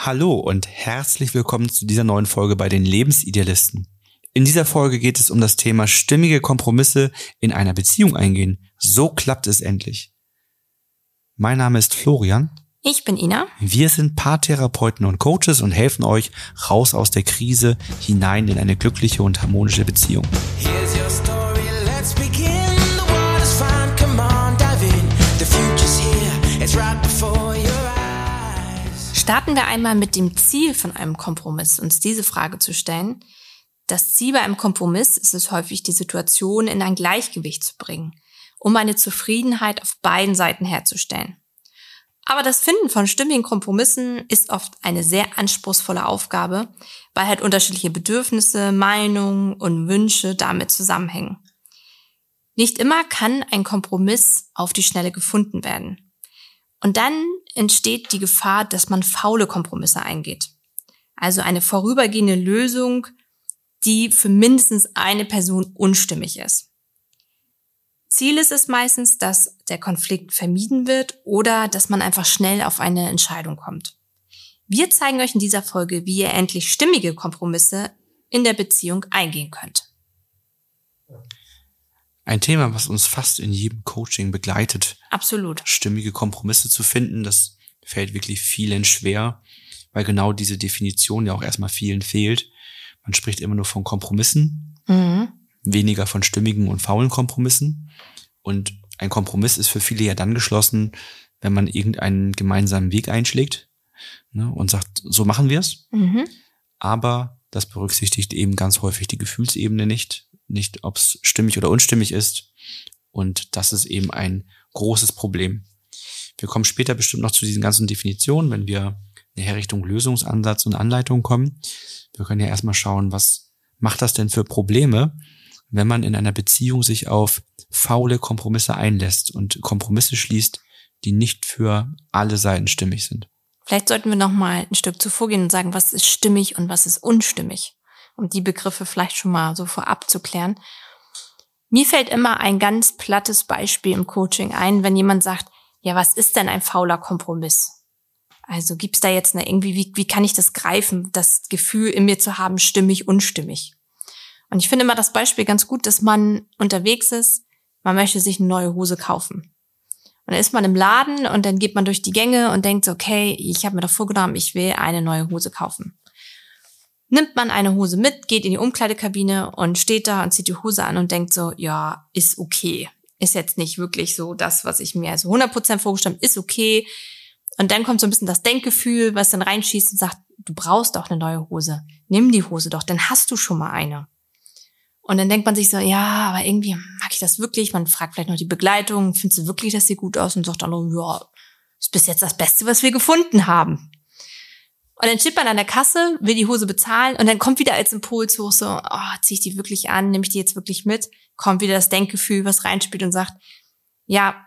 Hallo und herzlich willkommen zu dieser neuen Folge bei den Lebensidealisten. In dieser Folge geht es um das Thema stimmige Kompromisse in einer Beziehung eingehen. So klappt es endlich. Mein Name ist Florian. Ich bin Ina. Wir sind Paartherapeuten und Coaches und helfen euch raus aus der Krise hinein in eine glückliche und harmonische Beziehung. Starten wir einmal mit dem Ziel von einem Kompromiss, uns diese Frage zu stellen. Das Ziel bei einem Kompromiss ist es häufig, die Situation in ein Gleichgewicht zu bringen, um eine Zufriedenheit auf beiden Seiten herzustellen. Aber das Finden von stimmigen Kompromissen ist oft eine sehr anspruchsvolle Aufgabe, weil halt unterschiedliche Bedürfnisse, Meinungen und Wünsche damit zusammenhängen. Nicht immer kann ein Kompromiss auf die Schnelle gefunden werden. Und dann entsteht die Gefahr, dass man faule Kompromisse eingeht. Also eine vorübergehende Lösung, die für mindestens eine Person unstimmig ist. Ziel ist es meistens, dass der Konflikt vermieden wird oder dass man einfach schnell auf eine Entscheidung kommt. Wir zeigen euch in dieser Folge, wie ihr endlich stimmige Kompromisse in der Beziehung eingehen könnt. Ein Thema, was uns fast in jedem Coaching begleitet. Absolut. Stimmige Kompromisse zu finden, das fällt wirklich vielen schwer, weil genau diese Definition ja auch erstmal vielen fehlt. Man spricht immer nur von Kompromissen. Mhm weniger von stimmigen und faulen Kompromissen. Und ein Kompromiss ist für viele ja dann geschlossen, wenn man irgendeinen gemeinsamen Weg einschlägt ne, und sagt, so machen wir es. Mhm. Aber das berücksichtigt eben ganz häufig die Gefühlsebene nicht, nicht ob es stimmig oder unstimmig ist. Und das ist eben ein großes Problem. Wir kommen später bestimmt noch zu diesen ganzen Definitionen, wenn wir nachher Richtung Lösungsansatz und Anleitung kommen. Wir können ja erstmal schauen, was macht das denn für Probleme? wenn man in einer Beziehung sich auf faule Kompromisse einlässt und Kompromisse schließt, die nicht für alle Seiten stimmig sind. Vielleicht sollten wir noch mal ein Stück zuvor gehen und sagen, was ist stimmig und was ist unstimmig, um die Begriffe vielleicht schon mal so vorab zu klären. Mir fällt immer ein ganz plattes Beispiel im Coaching ein, wenn jemand sagt, ja, was ist denn ein fauler Kompromiss? Also gibt's da jetzt eine irgendwie, wie, wie kann ich das greifen, das Gefühl in mir zu haben, stimmig, unstimmig? Und ich finde immer das Beispiel ganz gut, dass man unterwegs ist, man möchte sich eine neue Hose kaufen. Und dann ist man im Laden und dann geht man durch die Gänge und denkt okay, ich habe mir doch vorgenommen, ich will eine neue Hose kaufen. Nimmt man eine Hose mit, geht in die Umkleidekabine und steht da und zieht die Hose an und denkt so, ja, ist okay. Ist jetzt nicht wirklich so das, was ich mir also 100% vorgestellt habe, ist okay. Und dann kommt so ein bisschen das Denkgefühl, was dann reinschießt und sagt, du brauchst doch eine neue Hose. Nimm die Hose doch, dann hast du schon mal eine. Und dann denkt man sich so, ja, aber irgendwie mag ich das wirklich. Man fragt vielleicht noch die Begleitung, findest du wirklich, dass sie gut aus? Und sagt dann, ja, ist bis jetzt das Beste, was wir gefunden haben. Und dann steht man an der Kasse, will die Hose bezahlen und dann kommt wieder als Impuls hoch so, oh, zieh ich die wirklich an, nehme ich die jetzt wirklich mit? Kommt wieder das Denkgefühl, was reinspielt und sagt, ja,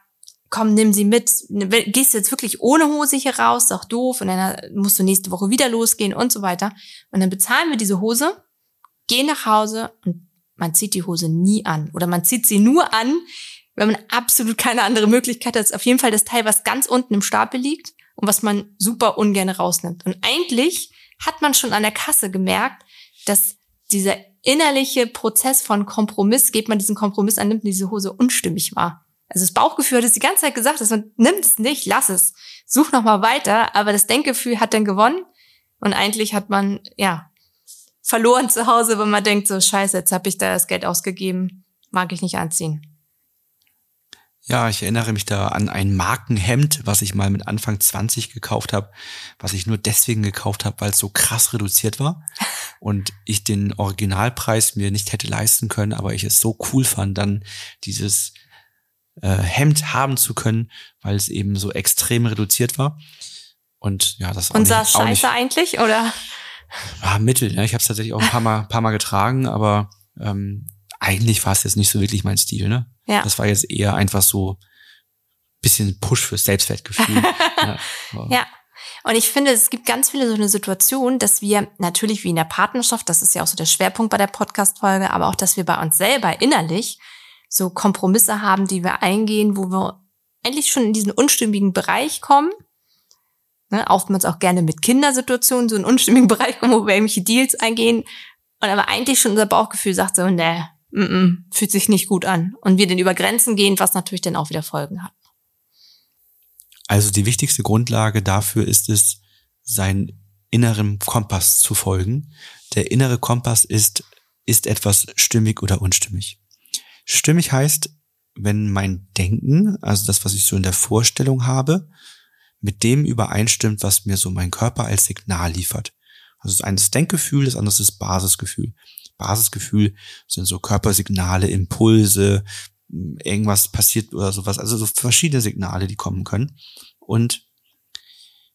komm, nimm sie mit. Gehst jetzt wirklich ohne Hose hier raus, ist auch doof und dann musst du nächste Woche wieder losgehen und so weiter. Und dann bezahlen wir diese Hose, gehen nach Hause und man zieht die Hose nie an oder man zieht sie nur an, wenn man absolut keine andere Möglichkeit hat. Das ist auf jeden Fall das Teil, was ganz unten im Stapel liegt und was man super ungern rausnimmt. Und eigentlich hat man schon an der Kasse gemerkt, dass dieser innerliche Prozess von Kompromiss, geht man diesen Kompromiss an, nimmt diese Hose unstimmig war. Also das Bauchgefühl hat es die ganze Zeit gesagt, dass man nimmt es nicht, lass es, such noch mal weiter. Aber das Denkgefühl hat dann gewonnen und eigentlich hat man ja verloren zu Hause, wenn man denkt, so scheiße, jetzt habe ich da das Geld ausgegeben, mag ich nicht anziehen. Ja, ich erinnere mich da an ein Markenhemd, was ich mal mit Anfang 20 gekauft habe, was ich nur deswegen gekauft habe, weil es so krass reduziert war und ich den Originalpreis mir nicht hätte leisten können, aber ich es so cool fand, dann dieses äh, Hemd haben zu können, weil es eben so extrem reduziert war. Und ja, das Und sah scheiße eigentlich, oder? Ah, Mittel, ja. Ich habe es tatsächlich auch ein paar Mal, paar Mal getragen, aber ähm, eigentlich war es jetzt nicht so wirklich mein Stil, ne? Ja. Das war jetzt eher einfach so bisschen Push fürs Selbstwertgefühl. ja, ja. Und ich finde, es gibt ganz viele so eine Situation, dass wir natürlich wie in der Partnerschaft, das ist ja auch so der Schwerpunkt bei der Podcast-Folge, aber auch, dass wir bei uns selber innerlich so Kompromisse haben, die wir eingehen, wo wir endlich schon in diesen unstimmigen Bereich kommen Ne? Oftmals auch gerne mit Kindersituationen, so in unstimmigen Bereich, wo wir irgendwelche Deals eingehen. Und aber eigentlich schon unser Bauchgefühl sagt so, ne, mm -mm, fühlt sich nicht gut an. Und wir dann über Grenzen gehen, was natürlich dann auch wieder Folgen hat. Also die wichtigste Grundlage dafür ist es, seinen inneren Kompass zu folgen. Der innere Kompass ist, ist etwas stimmig oder unstimmig. Stimmig heißt, wenn mein Denken, also das, was ich so in der Vorstellung habe, mit dem übereinstimmt, was mir so mein Körper als Signal liefert. Also das eine ist Denkgefühl, das andere ist Basisgefühl. Basisgefühl sind so Körpersignale, Impulse, irgendwas passiert oder sowas, also so verschiedene Signale, die kommen können. Und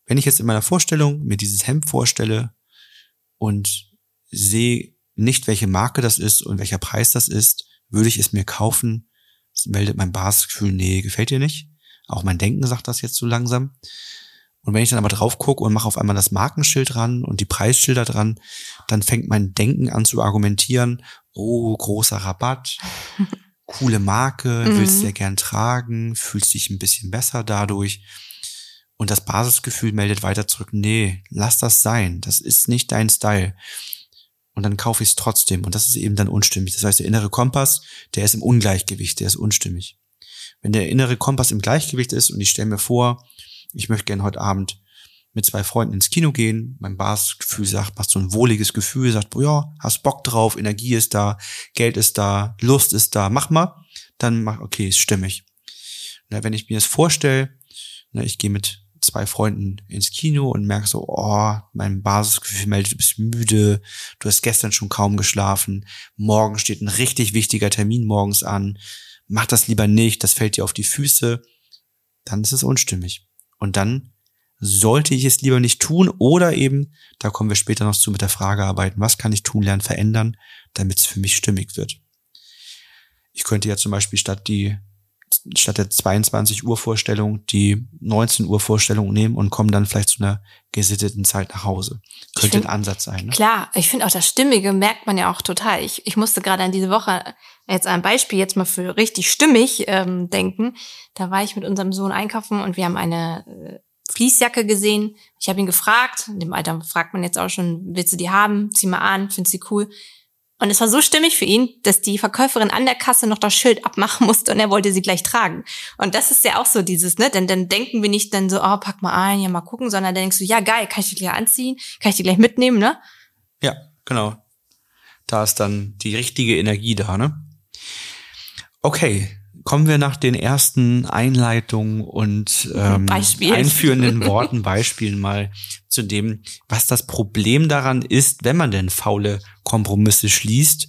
wenn ich jetzt in meiner Vorstellung mir dieses Hemd vorstelle und sehe nicht, welche Marke das ist und welcher Preis das ist, würde ich es mir kaufen, meldet mein Basisgefühl, nee, gefällt dir nicht. Auch mein Denken sagt das jetzt so langsam. Und wenn ich dann aber drauf gucke und mache auf einmal das Markenschild dran und die Preisschilder dran, dann fängt mein Denken an zu argumentieren, oh, großer Rabatt, coole Marke, mhm. willst du ja gern tragen, fühlst dich ein bisschen besser dadurch. Und das Basisgefühl meldet weiter zurück, nee, lass das sein, das ist nicht dein Style. Und dann kaufe ich es trotzdem. Und das ist eben dann unstimmig. Das heißt, der innere Kompass, der ist im Ungleichgewicht, der ist unstimmig. Wenn der innere Kompass im Gleichgewicht ist und ich stelle mir vor, ich möchte gerne heute Abend mit zwei Freunden ins Kino gehen. Mein Basisgefühl sagt, macht so ein wohliges Gefühl, sagt, oh ja, hast Bock drauf, Energie ist da, Geld ist da, Lust ist da, mach mal. Dann mach, okay, ist stimmig. Na, wenn ich mir das vorstelle, na, ich gehe mit zwei Freunden ins Kino und merke so, oh, mein Basisgefühl meldet, du bist müde, du hast gestern schon kaum geschlafen, morgen steht ein richtig wichtiger Termin morgens an, mach das lieber nicht, das fällt dir auf die Füße, dann ist es unstimmig. Und dann sollte ich es lieber nicht tun oder eben, da kommen wir später noch zu mit der Frage arbeiten, was kann ich tun, lernen, verändern, damit es für mich stimmig wird. Ich könnte ja zum Beispiel statt die statt der 22 Uhr Vorstellung die 19 Uhr Vorstellung nehmen und kommen dann vielleicht zu einer gesitteten Zeit nach Hause. Könnte find, ein Ansatz sein. Ne? Klar, ich finde auch das Stimmige merkt man ja auch total. Ich, ich musste gerade an diese Woche jetzt ein Beispiel jetzt mal für richtig stimmig ähm, denken. Da war ich mit unserem Sohn einkaufen und wir haben eine äh, Fließjacke gesehen. Ich habe ihn gefragt, in dem Alter fragt man jetzt auch schon, willst du die haben? Zieh mal an, findest sie cool. Und es war so stimmig für ihn, dass die Verkäuferin an der Kasse noch das Schild abmachen musste und er wollte sie gleich tragen. Und das ist ja auch so dieses, ne? Denn dann denken wir nicht dann so, oh, pack mal ein, ja mal gucken, sondern dann denkst du, ja geil, kann ich die gleich anziehen, kann ich die gleich mitnehmen, ne? Ja, genau. Da ist dann die richtige Energie da, ne? Okay, kommen wir nach den ersten Einleitungen und ähm, einführenden Worten, Beispielen mal zu dem, was das Problem daran ist, wenn man denn faule Kompromisse schließt.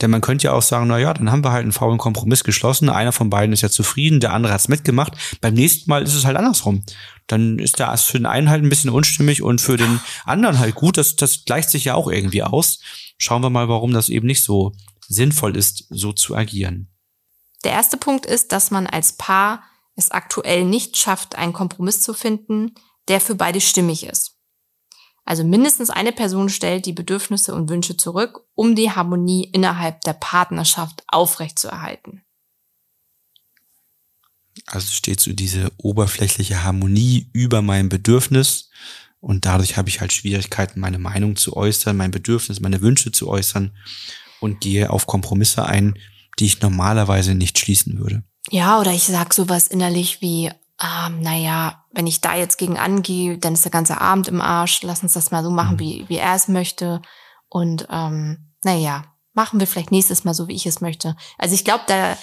Denn man könnte ja auch sagen, na ja, dann haben wir halt einen faulen Kompromiss geschlossen. Einer von beiden ist ja zufrieden, der andere hat's mitgemacht. Beim nächsten Mal ist es halt andersrum. Dann ist der für den einen halt ein bisschen unstimmig und für den anderen halt gut. Das, das gleicht sich ja auch irgendwie aus. Schauen wir mal, warum das eben nicht so sinnvoll ist, so zu agieren. Der erste Punkt ist, dass man als Paar es aktuell nicht schafft, einen Kompromiss zu finden, der für beide stimmig ist. Also mindestens eine Person stellt die Bedürfnisse und Wünsche zurück, um die Harmonie innerhalb der Partnerschaft aufrechtzuerhalten. Also steht so diese oberflächliche Harmonie über mein Bedürfnis und dadurch habe ich halt Schwierigkeiten, meine Meinung zu äußern, mein Bedürfnis, meine Wünsche zu äußern und gehe auf Kompromisse ein, die ich normalerweise nicht schließen würde. Ja, oder ich sag sowas innerlich wie, ähm, naja, wenn ich da jetzt gegen angehe, dann ist der ganze Abend im Arsch. Lass uns das mal so machen, mhm. wie, wie er es möchte. Und ähm, naja, machen wir vielleicht nächstes Mal so, wie ich es möchte. Also ich glaube, da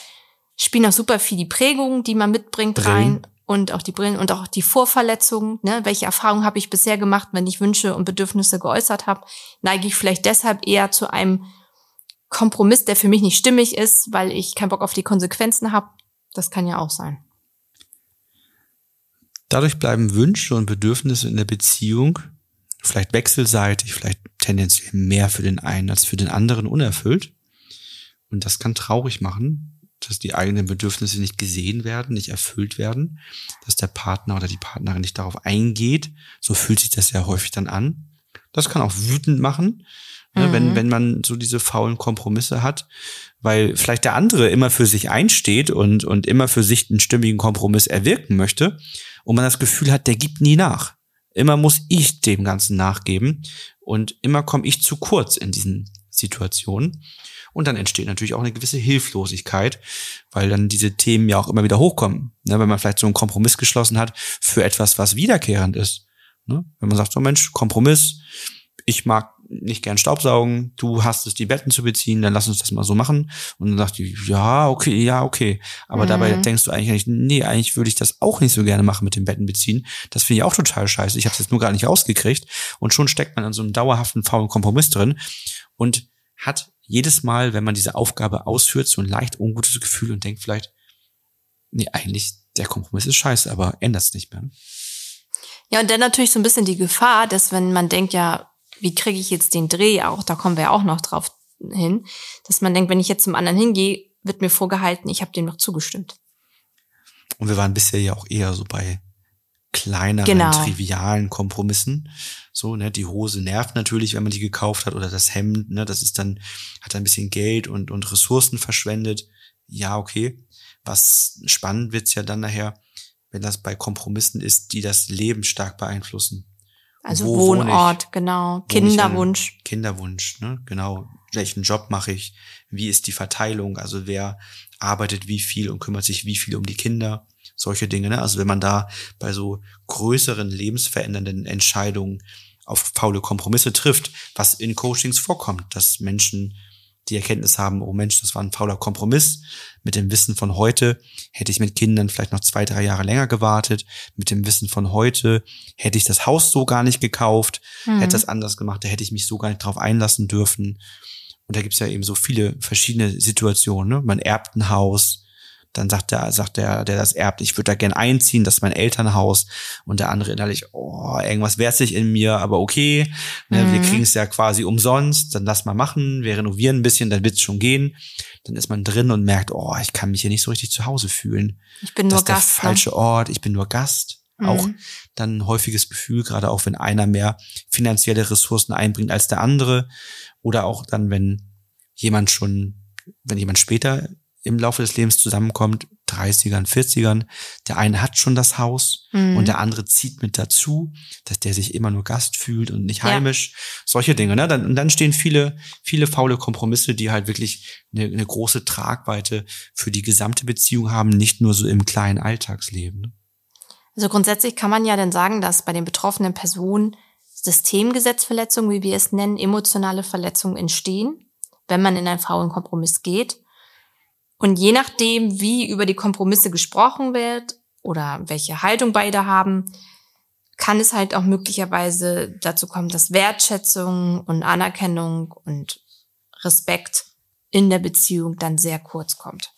spielen auch super viel die Prägungen, die man mitbringt Brillen. rein und auch die Brillen und auch die Vorverletzungen. Ne? Welche Erfahrungen habe ich bisher gemacht, wenn ich Wünsche und Bedürfnisse geäußert habe? Neige ich vielleicht deshalb eher zu einem Kompromiss, der für mich nicht stimmig ist, weil ich keinen Bock auf die Konsequenzen habe. Das kann ja auch sein. Dadurch bleiben Wünsche und Bedürfnisse in der Beziehung vielleicht wechselseitig, vielleicht tendenziell mehr für den einen als für den anderen unerfüllt. Und das kann traurig machen, dass die eigenen Bedürfnisse nicht gesehen werden, nicht erfüllt werden, dass der Partner oder die Partnerin nicht darauf eingeht. So fühlt sich das ja häufig dann an. Das kann auch wütend machen, Ne, mhm. wenn, wenn man so diese faulen Kompromisse hat, weil vielleicht der andere immer für sich einsteht und, und immer für sich einen stimmigen Kompromiss erwirken möchte und man das Gefühl hat, der gibt nie nach. Immer muss ich dem Ganzen nachgeben und immer komme ich zu kurz in diesen Situationen. Und dann entsteht natürlich auch eine gewisse Hilflosigkeit, weil dann diese Themen ja auch immer wieder hochkommen. Ne, wenn man vielleicht so einen Kompromiss geschlossen hat für etwas, was wiederkehrend ist. Ne? Wenn man sagt, so Mensch, Kompromiss, ich mag nicht gern Staubsaugen, du hast es, die Betten zu beziehen, dann lass uns das mal so machen. Und dann sagt die, ja, okay, ja, okay. Aber mhm. dabei denkst du eigentlich, nee, eigentlich würde ich das auch nicht so gerne machen mit dem Betten beziehen. Das finde ich auch total scheiße. Ich habe es jetzt nur gar nicht rausgekriegt. Und schon steckt man an so einem dauerhaften faulen Kompromiss drin und hat jedes Mal, wenn man diese Aufgabe ausführt, so ein leicht ungutes Gefühl und denkt vielleicht, nee, eigentlich der Kompromiss ist scheiße, aber ändert es nicht mehr. Ja, und dann natürlich so ein bisschen die Gefahr, dass wenn man denkt, ja, wie kriege ich jetzt den Dreh auch, da kommen wir auch noch drauf hin, dass man denkt, wenn ich jetzt zum anderen hingehe, wird mir vorgehalten, ich habe dem noch zugestimmt. Und wir waren bisher ja auch eher so bei kleineren, genau. trivialen Kompromissen. So, ne, die Hose nervt natürlich, wenn man die gekauft hat oder das Hemd, ne, das ist dann, hat ein bisschen Geld und, und Ressourcen verschwendet. Ja, okay. Was spannend wird's ja dann nachher, wenn das bei Kompromissen ist, die das Leben stark beeinflussen. Also Wo Wohnort, genau. Kinderwunsch. Kinderwunsch, ne? Genau. Welchen Job mache ich? Wie ist die Verteilung? Also wer arbeitet wie viel und kümmert sich wie viel um die Kinder? Solche Dinge, ne? Also wenn man da bei so größeren lebensverändernden Entscheidungen auf faule Kompromisse trifft, was in Coachings vorkommt, dass Menschen die Erkenntnis haben, oh Mensch, das war ein fauler Kompromiss. Mit dem Wissen von heute hätte ich mit Kindern vielleicht noch zwei, drei Jahre länger gewartet. Mit dem Wissen von heute hätte ich das Haus so gar nicht gekauft, mhm. hätte das anders gemacht, da hätte ich mich so gar nicht drauf einlassen dürfen. Und da gibt's ja eben so viele verschiedene Situationen. Ne? Man erbt ein Haus, dann sagt der, sagt der, der das erbt, ich würde da gern einziehen, das ist mein Elternhaus. Und der andere innerlich, oh, irgendwas wehrt sich in mir, aber okay, ne, mhm. wir kriegen es ja quasi umsonst, dann lass mal machen, wir renovieren ein bisschen, dann wird's schon gehen. Dann ist man drin und merkt, oh, ich kann mich hier nicht so richtig zu Hause fühlen. Ich bin das nur Gast. Das ist der falsche ne? Ort, ich bin nur Gast. Mhm. Auch dann ein häufiges Gefühl, gerade auch wenn einer mehr finanzielle Ressourcen einbringt als der andere. Oder auch dann, wenn jemand schon, wenn jemand später im Laufe des Lebens zusammenkommt, 30ern, 40ern. Der eine hat schon das Haus mhm. und der andere zieht mit dazu, dass der sich immer nur Gast fühlt und nicht heimisch. Ja. Solche Dinge. Ne? Dann, und dann stehen viele, viele faule Kompromisse, die halt wirklich eine, eine große Tragweite für die gesamte Beziehung haben, nicht nur so im kleinen Alltagsleben. Ne? Also grundsätzlich kann man ja dann sagen, dass bei den betroffenen Personen Systemgesetzverletzungen, wie wir es nennen, emotionale Verletzungen entstehen, wenn man in einen faulen Kompromiss geht. Und je nachdem, wie über die Kompromisse gesprochen wird oder welche Haltung beide haben, kann es halt auch möglicherweise dazu kommen, dass Wertschätzung und Anerkennung und Respekt in der Beziehung dann sehr kurz kommt.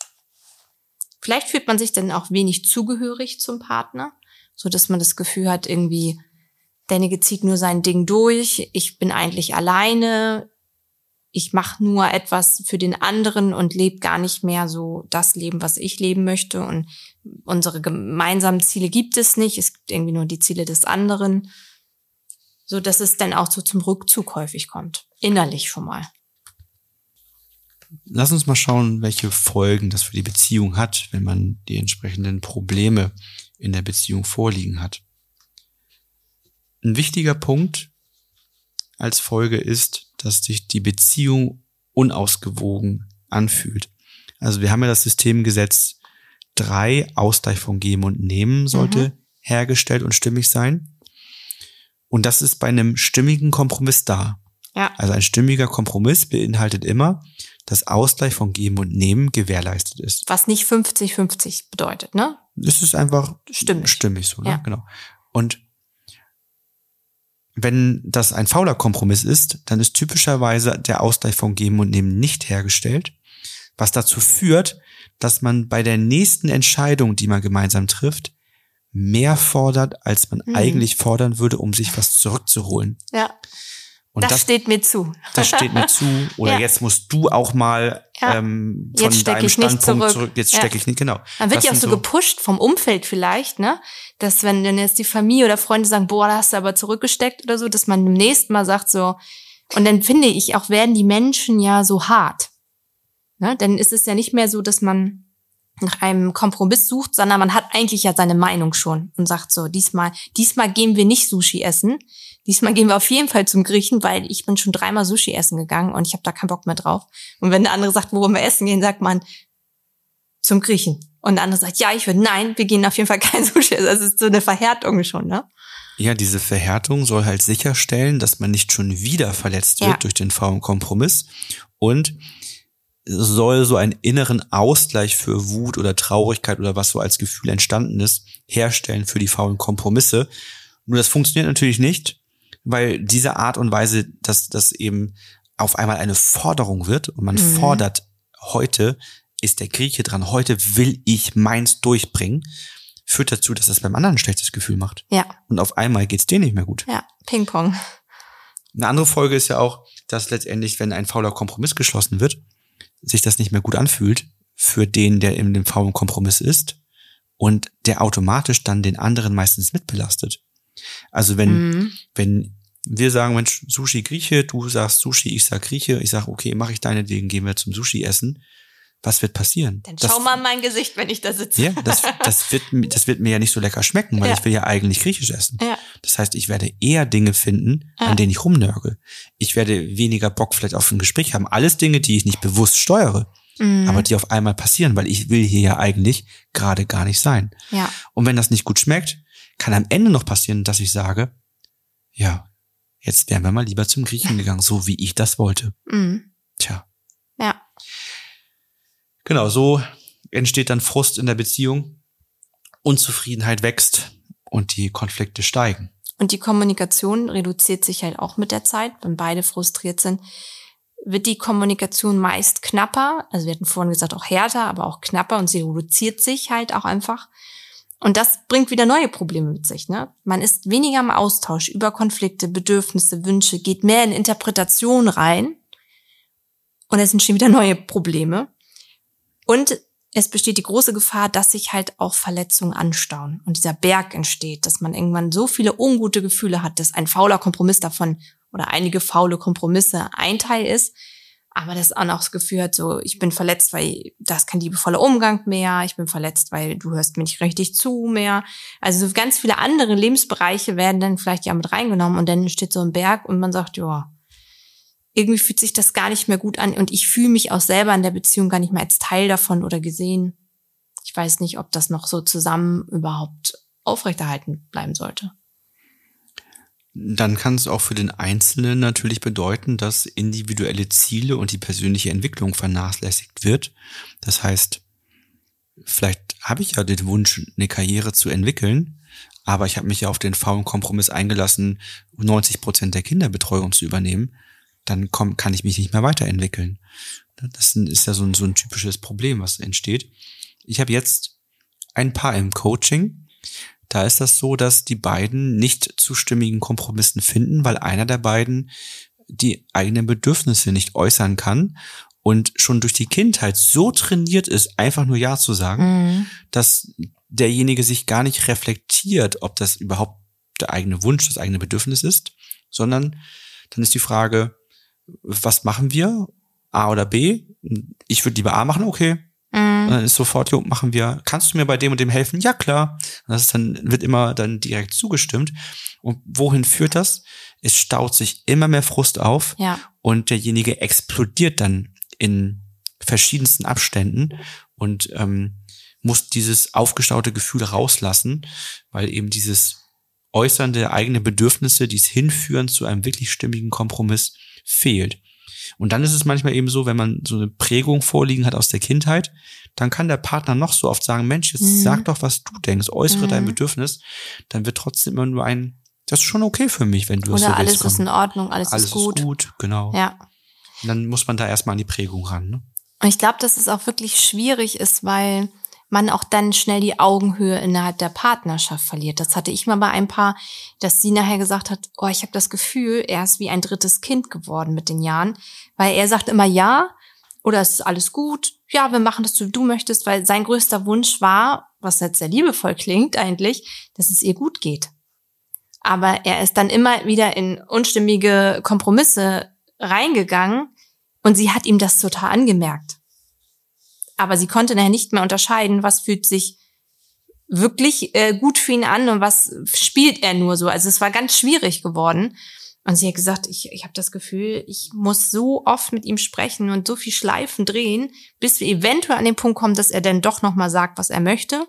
Vielleicht fühlt man sich dann auch wenig zugehörig zum Partner, so dass man das Gefühl hat, irgendwie, derjenige zieht nur sein Ding durch, ich bin eigentlich alleine, ich mache nur etwas für den anderen und lebe gar nicht mehr so das Leben, was ich leben möchte. Und unsere gemeinsamen Ziele gibt es nicht. Es gibt irgendwie nur die Ziele des anderen. So dass es dann auch so zum Rückzug häufig kommt. Innerlich schon mal. Lass uns mal schauen, welche Folgen das für die Beziehung hat, wenn man die entsprechenden Probleme in der Beziehung vorliegen hat. Ein wichtiger Punkt als Folge ist, dass sich die Beziehung unausgewogen anfühlt. Also wir haben ja das Systemgesetz drei Ausgleich von Geben und Nehmen sollte mhm. hergestellt und stimmig sein. Und das ist bei einem stimmigen Kompromiss da. Ja. Also ein stimmiger Kompromiss beinhaltet immer, dass Ausgleich von Geben und Nehmen gewährleistet ist. Was nicht 50-50 bedeutet, ne? Es ist einfach stimmig, stimmig so, ne? Ja. Genau. Und wenn das ein fauler Kompromiss ist, dann ist typischerweise der Ausgleich von Geben und Nehmen nicht hergestellt, was dazu führt, dass man bei der nächsten Entscheidung, die man gemeinsam trifft, mehr fordert, als man mhm. eigentlich fordern würde, um sich was zurückzuholen. Ja. Und das, das, steht mir zu. Das steht mir zu. Oder ja. jetzt musst du auch mal ja. ähm, von jetzt deinem Standpunkt zurück. zurück. Jetzt ja. stecke ich nicht, genau. Dann wird ja auch so, gepusht vom Umfeld vielleicht, ne? Dass wenn dann jetzt die Familie oder Freunde sagen, boah, da hast du aber zurückgesteckt oder so, dass man im nächsten Mal sagt so, und dann finde ich auch, werden die Menschen ja so hart. Ne? Dann ist es ja nicht mehr so, dass man nach einem Kompromiss sucht, sondern man hat eigentlich ja seine Meinung schon und sagt so, diesmal, diesmal gehen wir nicht Sushi essen. Diesmal gehen wir auf jeden Fall zum Griechen, weil ich bin schon dreimal Sushi essen gegangen und ich habe da keinen Bock mehr drauf. Und wenn der andere sagt, worum wir essen gehen, sagt man zum Griechen. Und der andere sagt, ja, ich würde, nein, wir gehen auf jeden Fall kein Sushi essen. Das ist so eine Verhärtung schon, ne? Ja, diese Verhärtung soll halt sicherstellen, dass man nicht schon wieder verletzt wird ja. durch den faulen Kompromiss und soll so einen inneren Ausgleich für Wut oder Traurigkeit oder was so als Gefühl entstanden ist, herstellen für die faulen Kompromisse. Nur das funktioniert natürlich nicht, weil diese Art und Weise, dass das eben auf einmal eine Forderung wird und man mhm. fordert heute ist der Grieche dran, heute will ich meins durchbringen, führt dazu, dass das beim anderen ein schlechtes Gefühl macht. Ja. Und auf einmal geht's dir nicht mehr gut. Ja, Ping-Pong. Eine andere Folge ist ja auch, dass letztendlich, wenn ein fauler Kompromiss geschlossen wird, sich das nicht mehr gut anfühlt für den, der in dem faulen Kompromiss ist und der automatisch dann den anderen meistens mitbelastet. Also wenn, mhm. wenn wir sagen, Mensch, Sushi Grieche, du sagst Sushi, ich sag Grieche, ich sag, okay, mache ich deinetwegen, gehen wir zum Sushi essen. Was wird passieren? Dann das, schau mal in mein Gesicht, wenn ich da sitze. Ja, das, das, wird, das wird mir ja nicht so lecker schmecken, weil ja. ich will ja eigentlich Griechisch essen. Ja. Das heißt, ich werde eher Dinge finden, ja. an denen ich rumnörgel. Ich werde weniger Bock vielleicht auf ein Gespräch haben. Alles Dinge, die ich nicht bewusst steuere, mhm. aber die auf einmal passieren, weil ich will hier ja eigentlich gerade gar nicht sein. Ja. Und wenn das nicht gut schmeckt, kann am Ende noch passieren, dass ich sage, ja, jetzt wären wir mal lieber zum Griechen gegangen, so wie ich das wollte. Mhm. Tja. Genau, so entsteht dann Frust in der Beziehung, Unzufriedenheit wächst und die Konflikte steigen. Und die Kommunikation reduziert sich halt auch mit der Zeit, wenn beide frustriert sind wird die Kommunikation meist knapper. Also wir hatten vorhin gesagt, auch härter, aber auch knapper und sie reduziert sich halt auch einfach. Und das bringt wieder neue Probleme mit sich. Ne? Man ist weniger im Austausch über Konflikte, Bedürfnisse, Wünsche, geht mehr in Interpretation rein. Und es entstehen wieder neue Probleme. Und es besteht die große Gefahr, dass sich halt auch Verletzungen anstauen und dieser Berg entsteht, dass man irgendwann so viele ungute Gefühle hat, dass ein fauler Kompromiss davon oder einige faule Kompromisse ein Teil ist, aber das auch noch das Gefühl hat, so, ich bin verletzt, weil das kein liebevoller Umgang mehr, ich bin verletzt, weil du hörst mir nicht richtig zu mehr. Also so ganz viele andere Lebensbereiche werden dann vielleicht ja mit reingenommen und dann steht so ein Berg und man sagt, ja, irgendwie fühlt sich das gar nicht mehr gut an und ich fühle mich auch selber in der Beziehung gar nicht mehr als Teil davon oder gesehen. Ich weiß nicht, ob das noch so zusammen überhaupt aufrechterhalten bleiben sollte. Dann kann es auch für den Einzelnen natürlich bedeuten, dass individuelle Ziele und die persönliche Entwicklung vernachlässigt wird. Das heißt, vielleicht habe ich ja den Wunsch, eine Karriere zu entwickeln, aber ich habe mich ja auf den faulen Kompromiss eingelassen, 90 Prozent der Kinderbetreuung zu übernehmen dann komm, kann ich mich nicht mehr weiterentwickeln. Das ist ja so ein, so ein typisches Problem, was entsteht. Ich habe jetzt ein Paar im Coaching. Da ist das so, dass die beiden nicht zustimmigen Kompromissen finden, weil einer der beiden die eigenen Bedürfnisse nicht äußern kann und schon durch die Kindheit so trainiert ist, einfach nur Ja zu sagen, mhm. dass derjenige sich gar nicht reflektiert, ob das überhaupt der eigene Wunsch, das eigene Bedürfnis ist, sondern dann ist die Frage, was machen wir? A oder B? Ich würde lieber A machen, okay. Mhm. Und dann ist sofort, jo, machen wir, kannst du mir bei dem und dem helfen? Ja, klar. Und das ist dann, wird immer dann direkt zugestimmt. Und wohin führt das? Es staut sich immer mehr Frust auf ja. und derjenige explodiert dann in verschiedensten Abständen und ähm, muss dieses aufgestaute Gefühl rauslassen, weil eben dieses Äußern der eigenen Bedürfnisse, die es hinführen zu einem wirklich stimmigen Kompromiss, fehlt. Und dann ist es manchmal eben so, wenn man so eine Prägung vorliegen hat aus der Kindheit, dann kann der Partner noch so oft sagen, Mensch, jetzt mhm. sag doch, was du denkst, äußere mhm. dein Bedürfnis, dann wird trotzdem immer nur ein, das ist schon okay für mich, wenn du Oder das so alles willst, ist in Ordnung, alles, alles ist gut. Ist gut, genau. Ja. Und dann muss man da erstmal an die Prägung ran. Ne? Und ich glaube, dass es auch wirklich schwierig ist, weil man auch dann schnell die Augenhöhe innerhalb der Partnerschaft verliert. Das hatte ich mal bei ein paar, dass sie nachher gesagt hat, oh, ich habe das Gefühl, er ist wie ein drittes Kind geworden mit den Jahren, weil er sagt immer ja oder es ist alles gut, ja, wir machen das, wie du möchtest, weil sein größter Wunsch war, was jetzt sehr liebevoll klingt eigentlich, dass es ihr gut geht. Aber er ist dann immer wieder in unstimmige Kompromisse reingegangen und sie hat ihm das total angemerkt aber sie konnte nachher nicht mehr unterscheiden, was fühlt sich wirklich äh, gut für ihn an und was spielt er nur so. Also es war ganz schwierig geworden. Und sie hat gesagt, ich, ich habe das Gefühl, ich muss so oft mit ihm sprechen und so viel Schleifen drehen, bis wir eventuell an den Punkt kommen, dass er dann doch nochmal sagt, was er möchte.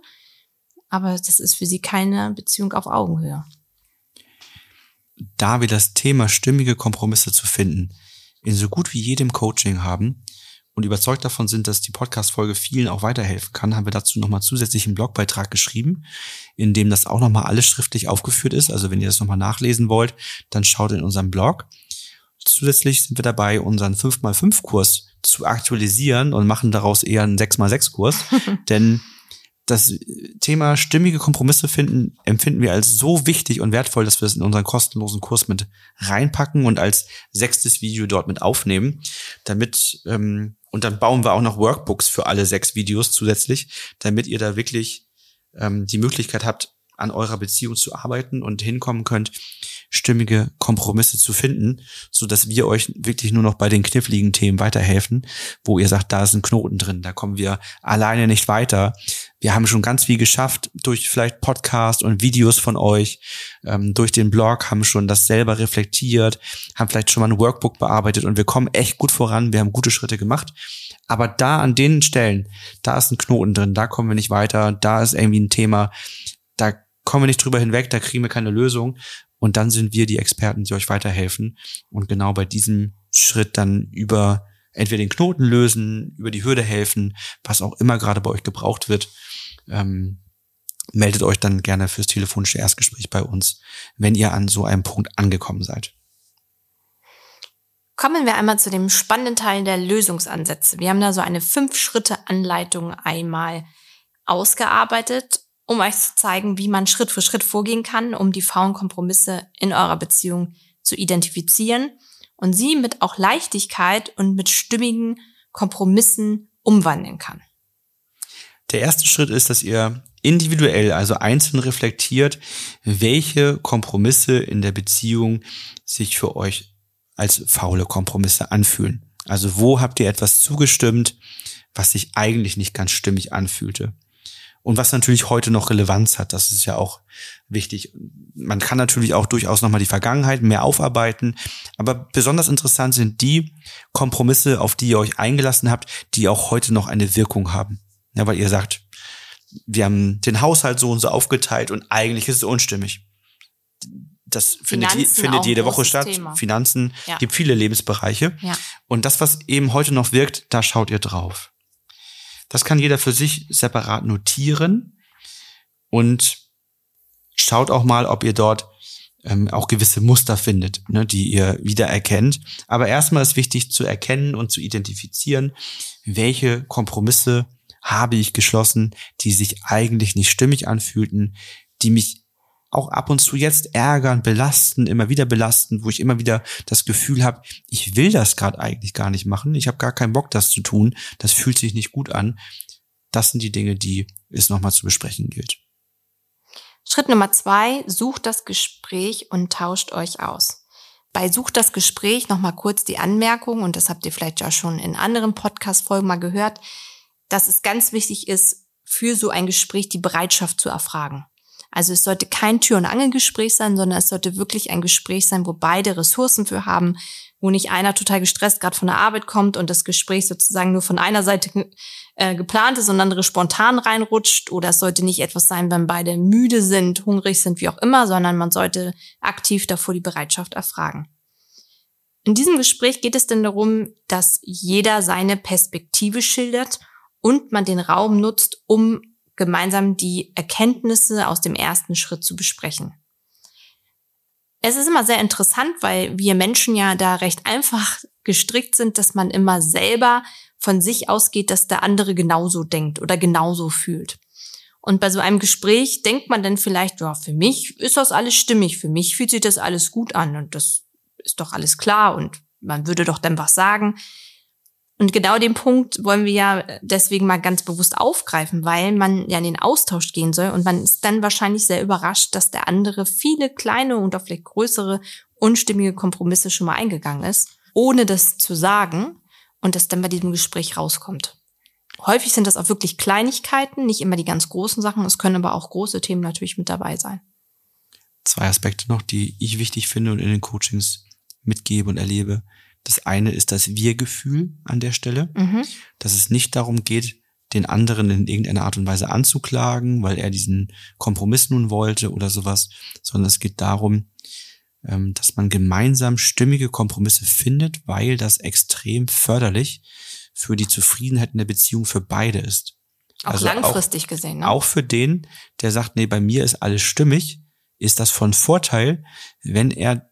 Aber das ist für sie keine Beziehung auf Augenhöhe. Da wir das Thema stimmige Kompromisse zu finden in so gut wie jedem Coaching haben, und überzeugt davon sind, dass die Podcast-Folge vielen auch weiterhelfen kann, haben wir dazu nochmal zusätzlich einen Blogbeitrag geschrieben, in dem das auch nochmal alles schriftlich aufgeführt ist. Also wenn ihr das nochmal nachlesen wollt, dann schaut in unserem Blog. Zusätzlich sind wir dabei, unseren 5x5-Kurs zu aktualisieren und machen daraus eher einen 6x6-Kurs. denn das Thema stimmige Kompromisse finden empfinden wir als so wichtig und wertvoll, dass wir es in unseren kostenlosen Kurs mit reinpacken und als sechstes Video dort mit aufnehmen, damit ähm, und dann bauen wir auch noch Workbooks für alle sechs Videos zusätzlich, damit ihr da wirklich ähm, die Möglichkeit habt, an eurer Beziehung zu arbeiten und hinkommen könnt, stimmige Kompromisse zu finden, so dass wir euch wirklich nur noch bei den kniffligen Themen weiterhelfen, wo ihr sagt, da ist ein Knoten drin, da kommen wir alleine nicht weiter. Wir haben schon ganz viel geschafft durch vielleicht Podcast und Videos von euch, ähm, durch den Blog, haben schon das selber reflektiert, haben vielleicht schon mal ein Workbook bearbeitet und wir kommen echt gut voran, wir haben gute Schritte gemacht. Aber da an den Stellen, da ist ein Knoten drin, da kommen wir nicht weiter, da ist irgendwie ein Thema, da kommen wir nicht drüber hinweg, da kriegen wir keine Lösung. Und dann sind wir die Experten, die euch weiterhelfen und genau bei diesem Schritt dann über entweder den Knoten lösen, über die Hürde helfen, was auch immer gerade bei euch gebraucht wird. Ähm, meldet euch dann gerne fürs telefonische Erstgespräch bei uns, wenn ihr an so einem Punkt angekommen seid. Kommen wir einmal zu dem spannenden Teil der Lösungsansätze. Wir haben da so eine Fünf-Schritte-Anleitung einmal ausgearbeitet um euch zu zeigen, wie man Schritt für Schritt vorgehen kann, um die faulen Kompromisse in eurer Beziehung zu identifizieren und sie mit auch Leichtigkeit und mit stimmigen Kompromissen umwandeln kann. Der erste Schritt ist, dass ihr individuell, also einzeln reflektiert, welche Kompromisse in der Beziehung sich für euch als faule Kompromisse anfühlen. Also wo habt ihr etwas zugestimmt, was sich eigentlich nicht ganz stimmig anfühlte? Und was natürlich heute noch Relevanz hat. Das ist ja auch wichtig. Man kann natürlich auch durchaus nochmal die Vergangenheit mehr aufarbeiten, aber besonders interessant sind die Kompromisse, auf die ihr euch eingelassen habt, die auch heute noch eine Wirkung haben. Ja, weil ihr sagt, wir haben den Haushalt so und so aufgeteilt und eigentlich ist es unstimmig. Das findet, findet jede Woche statt. Thema. Finanzen ja. gibt viele Lebensbereiche. Ja. Und das, was eben heute noch wirkt, da schaut ihr drauf. Das kann jeder für sich separat notieren und schaut auch mal, ob ihr dort ähm, auch gewisse Muster findet, ne, die ihr wiedererkennt. Aber erstmal ist wichtig zu erkennen und zu identifizieren, welche Kompromisse habe ich geschlossen, die sich eigentlich nicht stimmig anfühlten, die mich auch ab und zu jetzt ärgern, belasten, immer wieder belasten, wo ich immer wieder das Gefühl habe, ich will das gerade eigentlich gar nicht machen, ich habe gar keinen Bock, das zu tun, das fühlt sich nicht gut an. Das sind die Dinge, die es nochmal zu besprechen gilt. Schritt Nummer zwei, sucht das Gespräch und tauscht euch aus. Bei Sucht das Gespräch nochmal kurz die Anmerkung, und das habt ihr vielleicht ja schon in anderen Podcast-Folgen mal gehört, dass es ganz wichtig ist, für so ein Gespräch die Bereitschaft zu erfragen. Also es sollte kein Tür- und Angelgespräch sein, sondern es sollte wirklich ein Gespräch sein, wo beide Ressourcen für haben, wo nicht einer total gestresst gerade von der Arbeit kommt und das Gespräch sozusagen nur von einer Seite äh, geplant ist und andere spontan reinrutscht. Oder es sollte nicht etwas sein, wenn beide müde sind, hungrig sind, wie auch immer, sondern man sollte aktiv davor die Bereitschaft erfragen. In diesem Gespräch geht es denn darum, dass jeder seine Perspektive schildert und man den Raum nutzt, um gemeinsam die Erkenntnisse aus dem ersten Schritt zu besprechen. Es ist immer sehr interessant, weil wir Menschen ja da recht einfach gestrickt sind, dass man immer selber von sich ausgeht, dass der andere genauso denkt oder genauso fühlt. Und bei so einem Gespräch denkt man dann vielleicht, ja, für mich ist das alles stimmig, für mich fühlt sich das alles gut an und das ist doch alles klar und man würde doch dann was sagen. Und genau den Punkt wollen wir ja deswegen mal ganz bewusst aufgreifen, weil man ja in den Austausch gehen soll und man ist dann wahrscheinlich sehr überrascht, dass der andere viele kleine und auch vielleicht größere unstimmige Kompromisse schon mal eingegangen ist, ohne das zu sagen und das dann bei diesem Gespräch rauskommt. Häufig sind das auch wirklich Kleinigkeiten, nicht immer die ganz großen Sachen. Es können aber auch große Themen natürlich mit dabei sein. Zwei Aspekte noch, die ich wichtig finde und in den Coachings mitgebe und erlebe. Das eine ist das Wir-Gefühl an der Stelle, mhm. dass es nicht darum geht, den anderen in irgendeiner Art und Weise anzuklagen, weil er diesen Kompromiss nun wollte oder sowas, sondern es geht darum, ähm, dass man gemeinsam stimmige Kompromisse findet, weil das extrem förderlich für die Zufriedenheit in der Beziehung für beide ist. Auch also langfristig auch, gesehen. Ne? Auch für den, der sagt, nee, bei mir ist alles stimmig, ist das von Vorteil, wenn er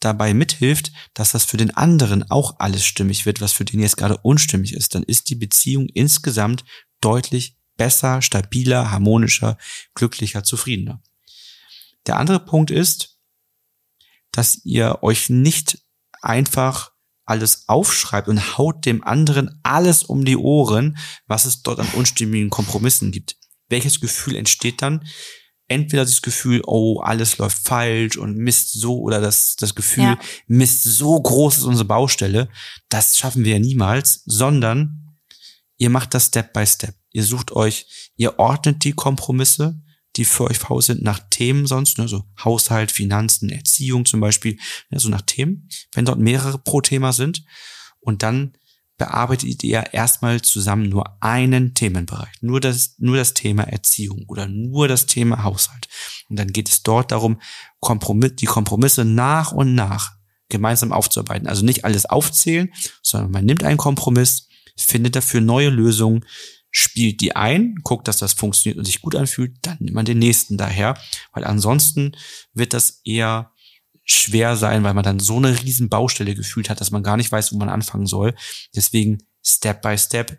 dabei mithilft, dass das für den anderen auch alles stimmig wird, was für den jetzt gerade unstimmig ist, dann ist die Beziehung insgesamt deutlich besser, stabiler, harmonischer, glücklicher, zufriedener. Der andere Punkt ist, dass ihr euch nicht einfach alles aufschreibt und haut dem anderen alles um die Ohren, was es dort an unstimmigen Kompromissen gibt. Welches Gefühl entsteht dann? Entweder das Gefühl, oh, alles läuft falsch und Mist so, oder das, das Gefühl, ja. Mist so groß ist unsere Baustelle, das schaffen wir ja niemals, sondern ihr macht das Step by Step. Ihr sucht euch, ihr ordnet die Kompromisse, die für euch faul sind, nach Themen sonst, ne, so Haushalt, Finanzen, Erziehung zum Beispiel, ne, so nach Themen, wenn dort mehrere pro Thema sind. Und dann bearbeitet ihr erstmal zusammen nur einen Themenbereich, nur das, nur das Thema Erziehung oder nur das Thema Haushalt. Und dann geht es dort darum, Kompromiss, die Kompromisse nach und nach gemeinsam aufzuarbeiten. Also nicht alles aufzählen, sondern man nimmt einen Kompromiss, findet dafür neue Lösungen, spielt die ein, guckt, dass das funktioniert und sich gut anfühlt, dann nimmt man den nächsten daher, weil ansonsten wird das eher schwer sein, weil man dann so eine riesen Baustelle gefühlt hat, dass man gar nicht weiß, wo man anfangen soll. Deswegen Step by Step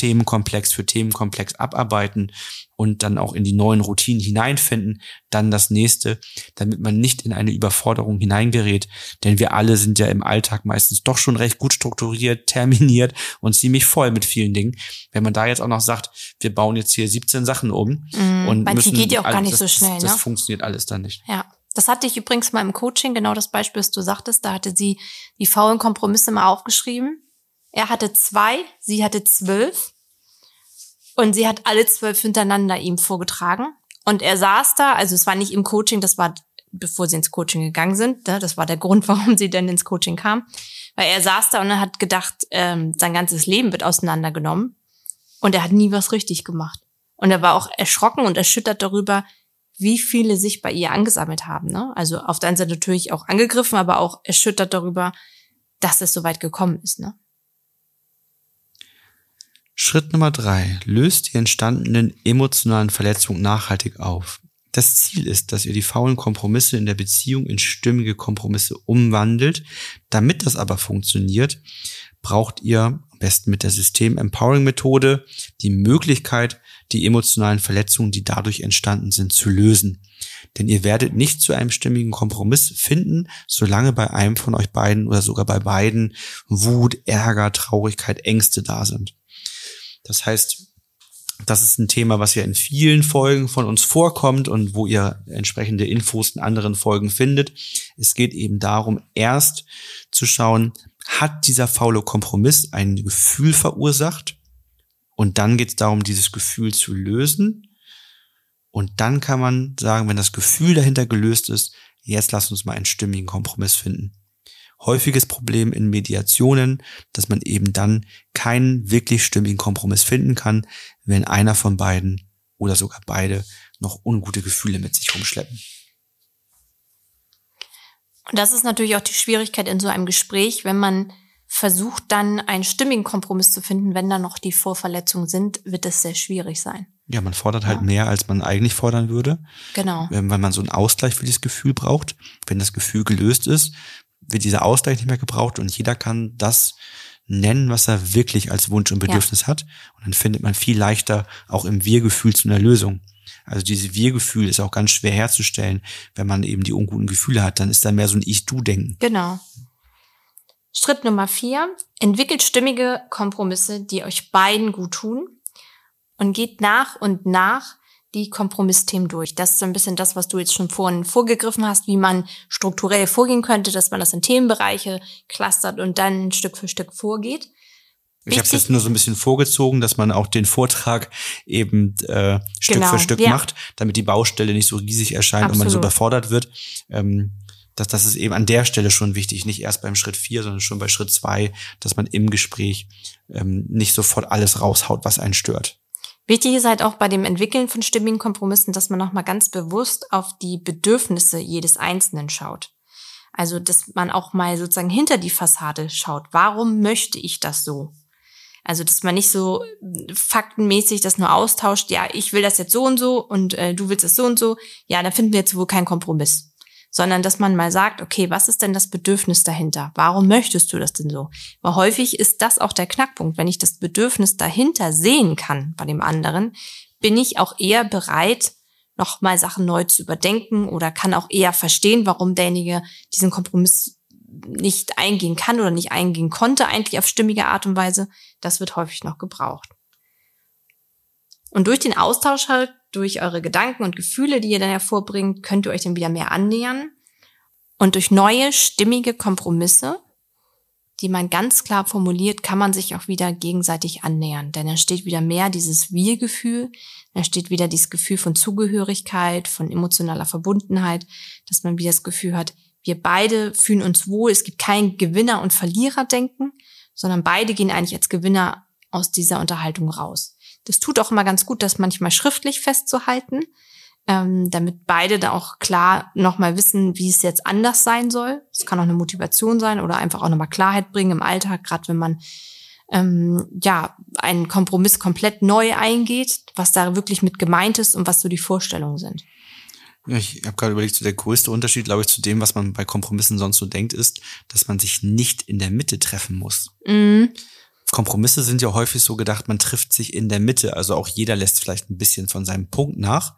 Themenkomplex für Themenkomplex abarbeiten und dann auch in die neuen Routinen hineinfinden. Dann das nächste, damit man nicht in eine Überforderung hineingerät. Denn wir alle sind ja im Alltag meistens doch schon recht gut strukturiert, terminiert und ziemlich voll mit vielen Dingen. Wenn man da jetzt auch noch sagt, wir bauen jetzt hier 17 Sachen um mm, und müssen, geht ja auch gar nicht das, so schnell. Das, das ne? funktioniert alles dann nicht. Ja. Das hatte ich übrigens mal im Coaching, genau das Beispiel, das du sagtest. Da hatte sie die faulen Kompromisse mal aufgeschrieben. Er hatte zwei, sie hatte zwölf. Und sie hat alle zwölf hintereinander ihm vorgetragen. Und er saß da, also es war nicht im Coaching, das war bevor sie ins Coaching gegangen sind. Ne? Das war der Grund, warum sie denn ins Coaching kam. Weil er saß da und er hat gedacht, ähm, sein ganzes Leben wird auseinandergenommen. Und er hat nie was richtig gemacht. Und er war auch erschrocken und erschüttert darüber, wie viele sich bei ihr angesammelt haben. Ne? Also auf der einen Seite natürlich auch angegriffen, aber auch erschüttert darüber, dass es so weit gekommen ist. Ne? Schritt Nummer drei. Löst die entstandenen emotionalen Verletzungen nachhaltig auf. Das Ziel ist, dass ihr die faulen Kompromisse in der Beziehung in stimmige Kompromisse umwandelt. Damit das aber funktioniert, braucht ihr am besten mit der System Empowering Methode die Möglichkeit, die emotionalen Verletzungen, die dadurch entstanden sind, zu lösen. Denn ihr werdet nicht zu einem stimmigen Kompromiss finden, solange bei einem von euch beiden oder sogar bei beiden Wut, Ärger, Traurigkeit, Ängste da sind. Das heißt, das ist ein Thema, was ja in vielen Folgen von uns vorkommt und wo ihr entsprechende Infos in anderen Folgen findet. Es geht eben darum, erst zu schauen, hat dieser faule Kompromiss ein Gefühl verursacht? Und dann geht es darum, dieses Gefühl zu lösen. Und dann kann man sagen, wenn das Gefühl dahinter gelöst ist, jetzt lass uns mal einen stimmigen Kompromiss finden. Häufiges Problem in Mediationen, dass man eben dann keinen wirklich stimmigen Kompromiss finden kann, wenn einer von beiden oder sogar beide noch ungute Gefühle mit sich rumschleppen. Und das ist natürlich auch die Schwierigkeit in so einem Gespräch, wenn man versucht dann einen stimmigen Kompromiss zu finden, wenn da noch die Vorverletzungen sind, wird es sehr schwierig sein. Ja, man fordert halt ja. mehr, als man eigentlich fordern würde. Genau. Ähm, weil man so einen Ausgleich für dieses Gefühl braucht. Wenn das Gefühl gelöst ist, wird dieser Ausgleich nicht mehr gebraucht und jeder kann das nennen, was er wirklich als Wunsch und Bedürfnis ja. hat. Und dann findet man viel leichter auch im Wir-Gefühl zu einer Lösung. Also dieses Wir-Gefühl ist auch ganz schwer herzustellen, wenn man eben die unguten Gefühle hat. Dann ist da mehr so ein Ich-Du-Denken. Genau. Schritt Nummer vier, entwickelt stimmige Kompromisse, die euch beiden gut tun und geht nach und nach die Kompromissthemen durch. Das ist so ein bisschen das, was du jetzt schon vorhin vorgegriffen hast, wie man strukturell vorgehen könnte, dass man das in Themenbereiche clustert und dann Stück für Stück vorgeht. Ich habe es jetzt nur so ein bisschen vorgezogen, dass man auch den Vortrag eben äh, Stück genau, für Stück ja. macht, damit die Baustelle nicht so riesig erscheint Absolut. und man so überfordert wird. Ähm, das, das ist eben an der Stelle schon wichtig, nicht erst beim Schritt vier, sondern schon bei Schritt zwei, dass man im Gespräch ähm, nicht sofort alles raushaut, was einen stört. Wichtig ist halt auch bei dem Entwickeln von stimmigen Kompromissen, dass man nochmal ganz bewusst auf die Bedürfnisse jedes Einzelnen schaut. Also, dass man auch mal sozusagen hinter die Fassade schaut. Warum möchte ich das so? Also, dass man nicht so faktenmäßig das nur austauscht, ja, ich will das jetzt so und so und äh, du willst es so und so. Ja, da finden wir jetzt wohl keinen Kompromiss sondern dass man mal sagt, okay, was ist denn das Bedürfnis dahinter? Warum möchtest du das denn so? Weil häufig ist das auch der Knackpunkt. Wenn ich das Bedürfnis dahinter sehen kann bei dem anderen, bin ich auch eher bereit, nochmal Sachen neu zu überdenken oder kann auch eher verstehen, warum derjenige diesen Kompromiss nicht eingehen kann oder nicht eingehen konnte, eigentlich auf stimmige Art und Weise. Das wird häufig noch gebraucht. Und durch den Austausch halt durch eure Gedanken und Gefühle, die ihr dann hervorbringt, könnt ihr euch dann wieder mehr annähern. Und durch neue, stimmige Kompromisse, die man ganz klar formuliert, kann man sich auch wieder gegenseitig annähern. Denn dann steht wieder mehr dieses Wir-Gefühl, dann steht wieder dieses Gefühl von Zugehörigkeit, von emotionaler Verbundenheit, dass man wieder das Gefühl hat, wir beide fühlen uns wohl, es gibt kein Gewinner- und Verlierer-Denken, sondern beide gehen eigentlich als Gewinner aus dieser Unterhaltung raus. Das tut auch immer ganz gut, das manchmal schriftlich festzuhalten, ähm, damit beide da auch klar nochmal wissen, wie es jetzt anders sein soll. Es kann auch eine Motivation sein oder einfach auch nochmal Klarheit bringen im Alltag, gerade wenn man ähm, ja einen Kompromiss komplett neu eingeht, was da wirklich mit gemeint ist und was so die Vorstellungen sind. Ich habe gerade überlegt, so der größte Unterschied, glaube ich, zu dem, was man bei Kompromissen sonst so denkt, ist, dass man sich nicht in der Mitte treffen muss. Mhm. Kompromisse sind ja häufig so gedacht, man trifft sich in der Mitte. Also auch jeder lässt vielleicht ein bisschen von seinem Punkt nach.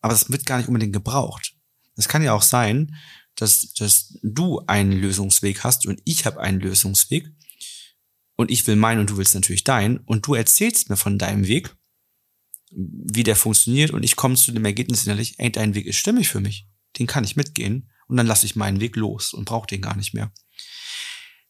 Aber das wird gar nicht unbedingt gebraucht. Es kann ja auch sein, dass, dass du einen Lösungsweg hast und ich habe einen Lösungsweg. Und ich will meinen und du willst natürlich deinen. Und du erzählst mir von deinem Weg, wie der funktioniert. Und ich komme zu dem Ergebnis innerlich, ey, dein Weg ist stimmig für mich. Den kann ich mitgehen. Und dann lasse ich meinen Weg los und brauche den gar nicht mehr.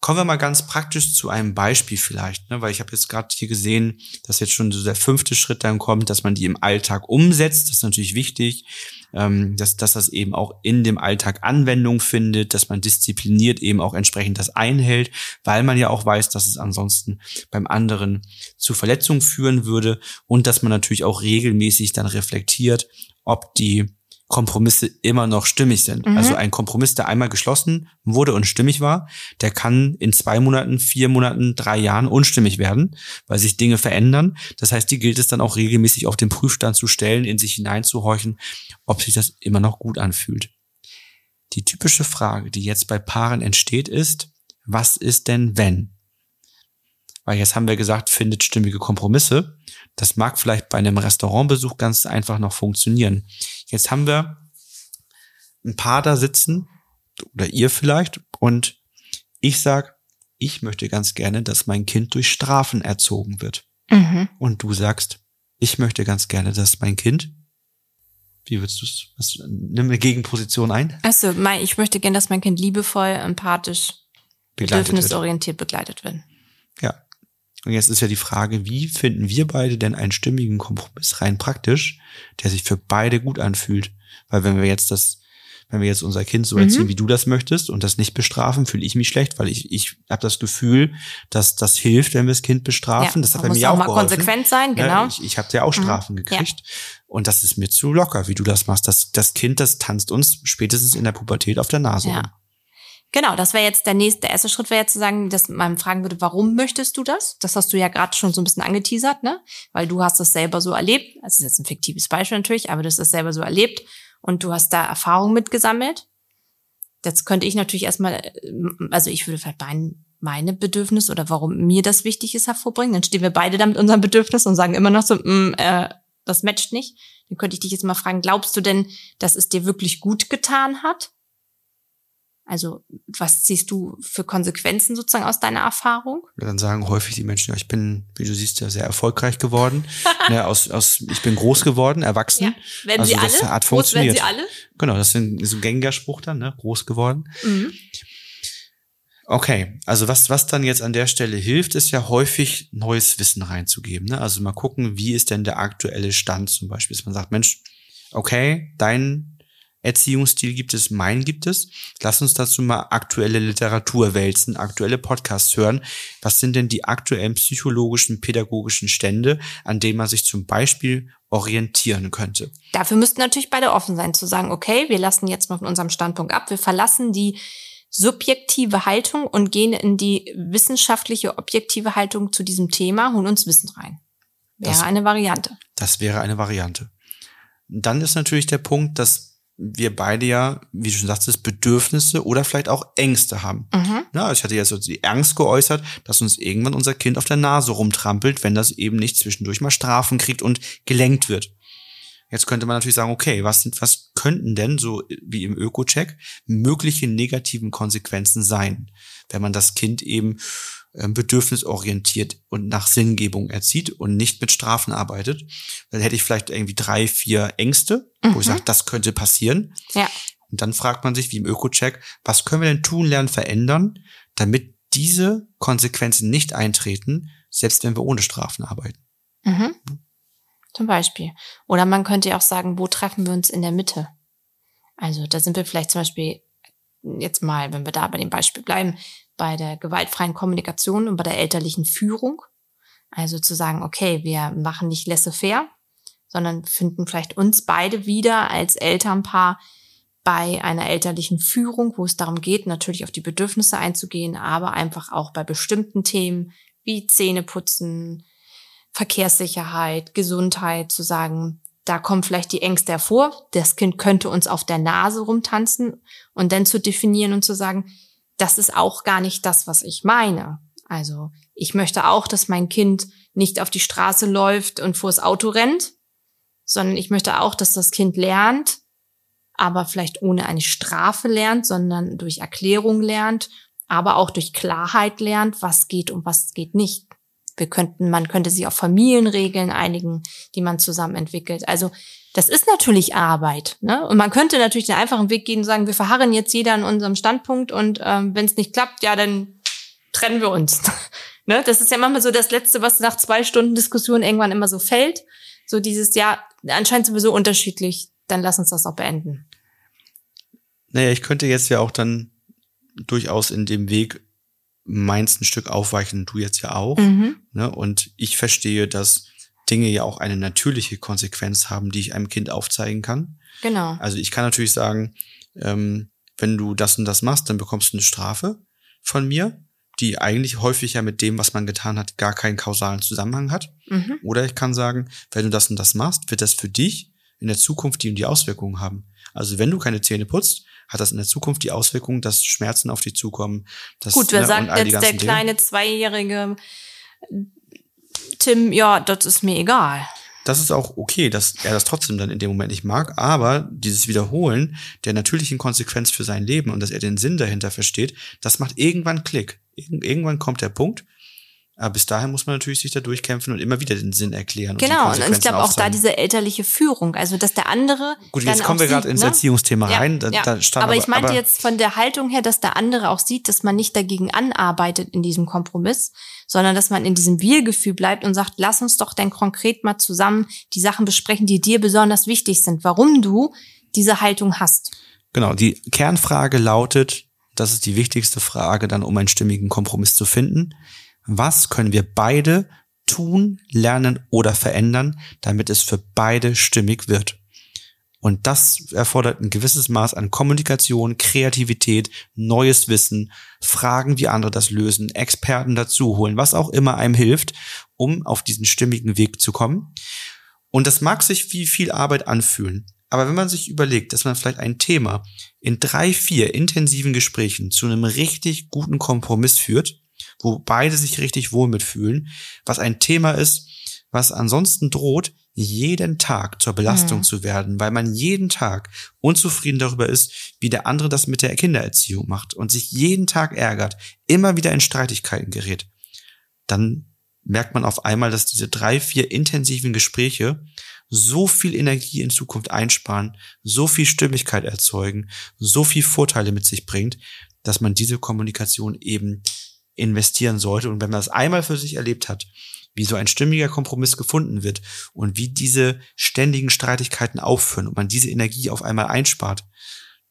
Kommen wir mal ganz praktisch zu einem Beispiel vielleicht, ne? weil ich habe jetzt gerade hier gesehen, dass jetzt schon so der fünfte Schritt dann kommt, dass man die im Alltag umsetzt. Das ist natürlich wichtig, ähm, dass, dass das eben auch in dem Alltag Anwendung findet, dass man diszipliniert eben auch entsprechend das einhält, weil man ja auch weiß, dass es ansonsten beim anderen zu Verletzungen führen würde und dass man natürlich auch regelmäßig dann reflektiert, ob die Kompromisse immer noch stimmig sind. Mhm. Also ein Kompromiss, der einmal geschlossen wurde und stimmig war, der kann in zwei Monaten, vier Monaten, drei Jahren unstimmig werden, weil sich Dinge verändern. Das heißt, die gilt es dann auch regelmäßig auf den Prüfstand zu stellen, in sich hineinzuhorchen, ob sich das immer noch gut anfühlt. Die typische Frage, die jetzt bei Paaren entsteht, ist, was ist denn wenn? Weil jetzt haben wir gesagt, findet stimmige Kompromisse. Das mag vielleicht bei einem Restaurantbesuch ganz einfach noch funktionieren. Jetzt haben wir ein Paar da sitzen, oder ihr vielleicht, und ich sag, ich möchte ganz gerne, dass mein Kind durch Strafen erzogen wird. Mhm. Und du sagst, ich möchte ganz gerne, dass mein Kind wie würdest du es? Nimm eine Gegenposition ein. Also, ich möchte gerne, dass mein Kind liebevoll, empathisch, bedürfnisorientiert begleitet wird. Ja. Und jetzt ist ja die Frage, wie finden wir beide denn einen stimmigen Kompromiss rein praktisch, der sich für beide gut anfühlt? Weil wenn wir jetzt das, wenn wir jetzt unser Kind so erziehen, mhm. wie du das möchtest und das nicht bestrafen, fühle ich mich schlecht, weil ich, ich habe das Gefühl, dass das hilft, wenn wir das Kind bestrafen. Ja, das hat bei mir auch, auch mal geholfen. konsequent sein, genau. Ich ich habe ja auch mhm. Strafen mhm. gekriegt. Ja. Und das ist mir zu locker, wie du das machst. Das, das Kind, das tanzt uns spätestens in der Pubertät auf der Nase ja. rum. Genau, das wäre jetzt der nächste, der erste Schritt wäre jetzt zu sagen, dass man fragen würde, warum möchtest du das? Das hast du ja gerade schon so ein bisschen angeteasert, ne? Weil du hast das selber so erlebt. Das ist jetzt ein fiktives Beispiel natürlich, aber du hast das selber so erlebt und du hast da Erfahrung mitgesammelt. Jetzt könnte ich natürlich erstmal, äh, also ich würde vielleicht mein, meine Bedürfnis oder warum mir das wichtig ist hervorbringen. Dann stehen wir beide da mit unserem Bedürfnis und sagen immer noch so, mm, äh, das matcht nicht. Dann könnte ich dich jetzt mal fragen, glaubst du denn, dass es dir wirklich gut getan hat? Also was siehst du für Konsequenzen sozusagen aus deiner Erfahrung? Dann sagen häufig die Menschen, ja, ich bin, wie du siehst, ja sehr erfolgreich geworden. ja, aus, aus, ich bin groß geworden, erwachsen. Ja. Werden also, sie alle? Das hat groß werden sie alle? Genau, das ist ein, so ein gängiger Spruch dann, ne? groß geworden. Mhm. Okay, also was, was dann jetzt an der Stelle hilft, ist ja häufig neues Wissen reinzugeben. Ne? Also mal gucken, wie ist denn der aktuelle Stand zum Beispiel, dass man sagt, Mensch, okay, dein Erziehungsstil gibt es, mein gibt es. Lass uns dazu mal aktuelle Literatur wälzen, aktuelle Podcasts hören. Was sind denn die aktuellen psychologischen, pädagogischen Stände, an denen man sich zum Beispiel orientieren könnte? Dafür müssten natürlich beide offen sein, zu sagen, okay, wir lassen jetzt mal von unserem Standpunkt ab, wir verlassen die subjektive Haltung und gehen in die wissenschaftliche, objektive Haltung zu diesem Thema, holen uns Wissen rein. Wäre das, eine Variante. Das wäre eine Variante. Dann ist natürlich der Punkt, dass wir beide ja, wie du schon sagtest, Bedürfnisse oder vielleicht auch Ängste haben. Mhm. Ja, ich hatte ja so die Angst geäußert, dass uns irgendwann unser Kind auf der Nase rumtrampelt, wenn das eben nicht zwischendurch mal Strafen kriegt und gelenkt wird. Jetzt könnte man natürlich sagen, okay, was sind, was könnten denn so wie im Öko-Check mögliche negativen Konsequenzen sein, wenn man das Kind eben ähm, bedürfnisorientiert und nach Sinngebung erzieht und nicht mit Strafen arbeitet. Dann hätte ich vielleicht irgendwie drei, vier Ängste, mhm. wo ich sage, das könnte passieren. Ja. Und dann fragt man sich, wie im Öko-Check, was können wir denn tun, lernen, verändern, damit diese Konsequenzen nicht eintreten, selbst wenn wir ohne Strafen arbeiten. Mhm. Zum Beispiel. Oder man könnte ja auch sagen, wo treffen wir uns in der Mitte? Also da sind wir vielleicht zum Beispiel jetzt mal, wenn wir da bei dem Beispiel bleiben, bei der gewaltfreien Kommunikation und bei der elterlichen Führung. Also zu sagen, okay, wir machen nicht laissez-faire, sondern finden vielleicht uns beide wieder als Elternpaar bei einer elterlichen Führung, wo es darum geht, natürlich auf die Bedürfnisse einzugehen, aber einfach auch bei bestimmten Themen wie Zähneputzen, Verkehrssicherheit, Gesundheit zu sagen, da kommen vielleicht die Ängste hervor, das Kind könnte uns auf der Nase rumtanzen und dann zu definieren und zu sagen, das ist auch gar nicht das, was ich meine. Also ich möchte auch, dass mein Kind nicht auf die Straße läuft und vors Auto rennt, sondern ich möchte auch, dass das Kind lernt, aber vielleicht ohne eine Strafe lernt, sondern durch Erklärung lernt, aber auch durch Klarheit lernt, was geht und was geht nicht. Wir könnten, man könnte sich auf Familienregeln einigen, die man zusammen entwickelt. Also das ist natürlich Arbeit. Ne? Und man könnte natürlich den einfachen Weg gehen und sagen, wir verharren jetzt jeder an unserem Standpunkt und ähm, wenn es nicht klappt, ja, dann trennen wir uns. ne? Das ist ja manchmal so das Letzte, was nach zwei Stunden Diskussion irgendwann immer so fällt. So dieses, ja, anscheinend sind wir so unterschiedlich, dann lass uns das auch beenden. Naja, ich könnte jetzt ja auch dann durchaus in dem Weg meins ein Stück aufweichen, du jetzt ja auch. Mhm. Ne? Und ich verstehe, dass Dinge ja auch eine natürliche Konsequenz haben, die ich einem Kind aufzeigen kann. Genau. Also ich kann natürlich sagen, ähm, wenn du das und das machst, dann bekommst du eine Strafe von mir, die eigentlich häufig ja mit dem, was man getan hat, gar keinen kausalen Zusammenhang hat. Mhm. Oder ich kann sagen, wenn du das und das machst, wird das für dich in der Zukunft die und die Auswirkungen haben. Also wenn du keine Zähne putzt, hat das in der Zukunft die Auswirkung, dass Schmerzen auf dich zukommen. Dass, Gut, wer ne, sagt jetzt der kleine zweijährige Tim, ja, das ist mir egal. Das ist auch okay, dass er das trotzdem dann in dem Moment nicht mag, aber dieses Wiederholen der natürlichen Konsequenz für sein Leben und dass er den Sinn dahinter versteht, das macht irgendwann Klick. irgendwann kommt der Punkt, aber bis dahin muss man natürlich sich da durchkämpfen und immer wieder den Sinn erklären. Genau, und, und ich glaube auch da diese elterliche Führung, also dass der andere. Gut, jetzt kommen wir gerade ins ne? Erziehungsthema ja, rein. Da, ja. da stand aber, aber ich meinte aber, jetzt von der Haltung her, dass der andere auch sieht, dass man nicht dagegen anarbeitet in diesem Kompromiss, sondern dass man in diesem Wir-Gefühl bleibt und sagt, lass uns doch denn konkret mal zusammen die Sachen besprechen, die dir besonders wichtig sind, warum du diese Haltung hast. Genau, die Kernfrage lautet, das ist die wichtigste Frage dann, um einen stimmigen Kompromiss zu finden was können wir beide tun, lernen oder verändern, damit es für beide stimmig wird. Und das erfordert ein gewisses Maß an Kommunikation, Kreativität, neues Wissen, Fragen, wie andere das lösen, Experten dazu holen, was auch immer einem hilft, um auf diesen stimmigen Weg zu kommen. Und das mag sich wie viel Arbeit anfühlen. Aber wenn man sich überlegt, dass man vielleicht ein Thema in drei, vier intensiven Gesprächen zu einem richtig guten Kompromiss führt, wo beide sich richtig wohl mitfühlen, was ein Thema ist, was ansonsten droht, jeden Tag zur Belastung mhm. zu werden, weil man jeden Tag unzufrieden darüber ist, wie der andere das mit der Kindererziehung macht und sich jeden Tag ärgert, immer wieder in Streitigkeiten gerät, dann merkt man auf einmal, dass diese drei, vier intensiven Gespräche so viel Energie in Zukunft einsparen, so viel Stimmigkeit erzeugen, so viel Vorteile mit sich bringt, dass man diese Kommunikation eben investieren sollte. Und wenn man das einmal für sich erlebt hat, wie so ein stimmiger Kompromiss gefunden wird und wie diese ständigen Streitigkeiten aufhören und man diese Energie auf einmal einspart,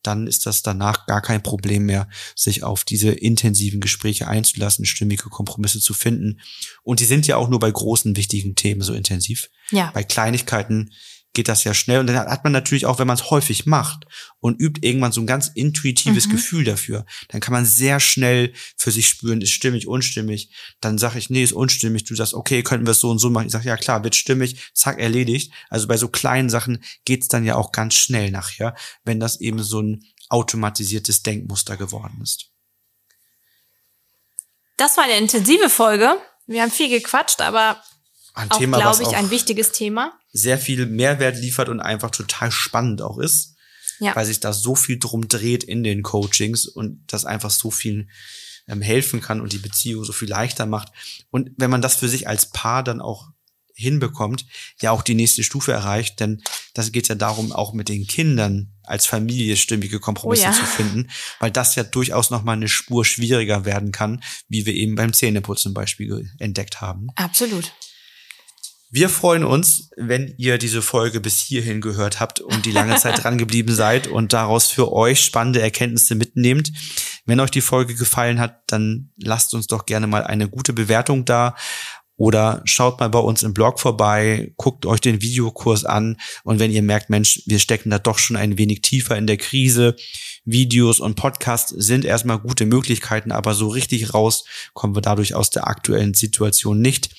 dann ist das danach gar kein Problem mehr, sich auf diese intensiven Gespräche einzulassen, stimmige Kompromisse zu finden. Und die sind ja auch nur bei großen, wichtigen Themen so intensiv. Ja. Bei Kleinigkeiten geht das ja schnell. Und dann hat man natürlich auch, wenn man es häufig macht und übt irgendwann so ein ganz intuitives mhm. Gefühl dafür, dann kann man sehr schnell für sich spüren, ist stimmig, unstimmig. Dann sage ich, nee, ist unstimmig. Du sagst, okay, könnten wir es so und so machen. Ich sage, ja klar, wird stimmig, zack, erledigt. Also bei so kleinen Sachen geht's dann ja auch ganz schnell nachher, wenn das eben so ein automatisiertes Denkmuster geworden ist. Das war eine intensive Folge. Wir haben viel gequatscht, aber ein auch, glaube ich, ein wichtiges Thema. Sehr viel Mehrwert liefert und einfach total spannend auch ist. Ja. Weil sich da so viel drum dreht in den Coachings und das einfach so viel ähm, helfen kann und die Beziehung so viel leichter macht. Und wenn man das für sich als Paar dann auch hinbekommt, ja auch die nächste Stufe erreicht, denn das geht ja darum, auch mit den Kindern als Familie stimmige Kompromisse oh ja. zu finden, weil das ja durchaus noch mal eine Spur schwieriger werden kann, wie wir eben beim Zähneputzen zum Beispiel entdeckt haben. Absolut. Wir freuen uns, wenn ihr diese Folge bis hierhin gehört habt und die lange Zeit dran geblieben seid und daraus für euch spannende Erkenntnisse mitnehmt. Wenn euch die Folge gefallen hat, dann lasst uns doch gerne mal eine gute Bewertung da oder schaut mal bei uns im Blog vorbei, guckt euch den Videokurs an und wenn ihr merkt, Mensch, wir stecken da doch schon ein wenig tiefer in der Krise, Videos und Podcasts sind erstmal gute Möglichkeiten, aber so richtig raus kommen wir dadurch aus der aktuellen Situation nicht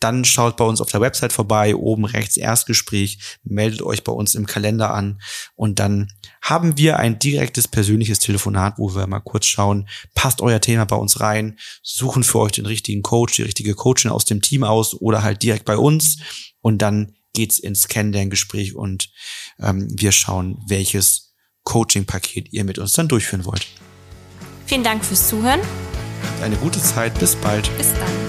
dann schaut bei uns auf der Website vorbei, oben rechts Erstgespräch, meldet euch bei uns im Kalender an und dann haben wir ein direktes persönliches Telefonat, wo wir mal kurz schauen, passt euer Thema bei uns rein, suchen für euch den richtigen Coach, die richtige Coachin aus dem Team aus oder halt direkt bei uns und dann geht's ins Kennenlerngespräch und ähm, wir schauen, welches Coaching-Paket ihr mit uns dann durchführen wollt. Vielen Dank fürs Zuhören. Eine gute Zeit, bis bald. Bis dann.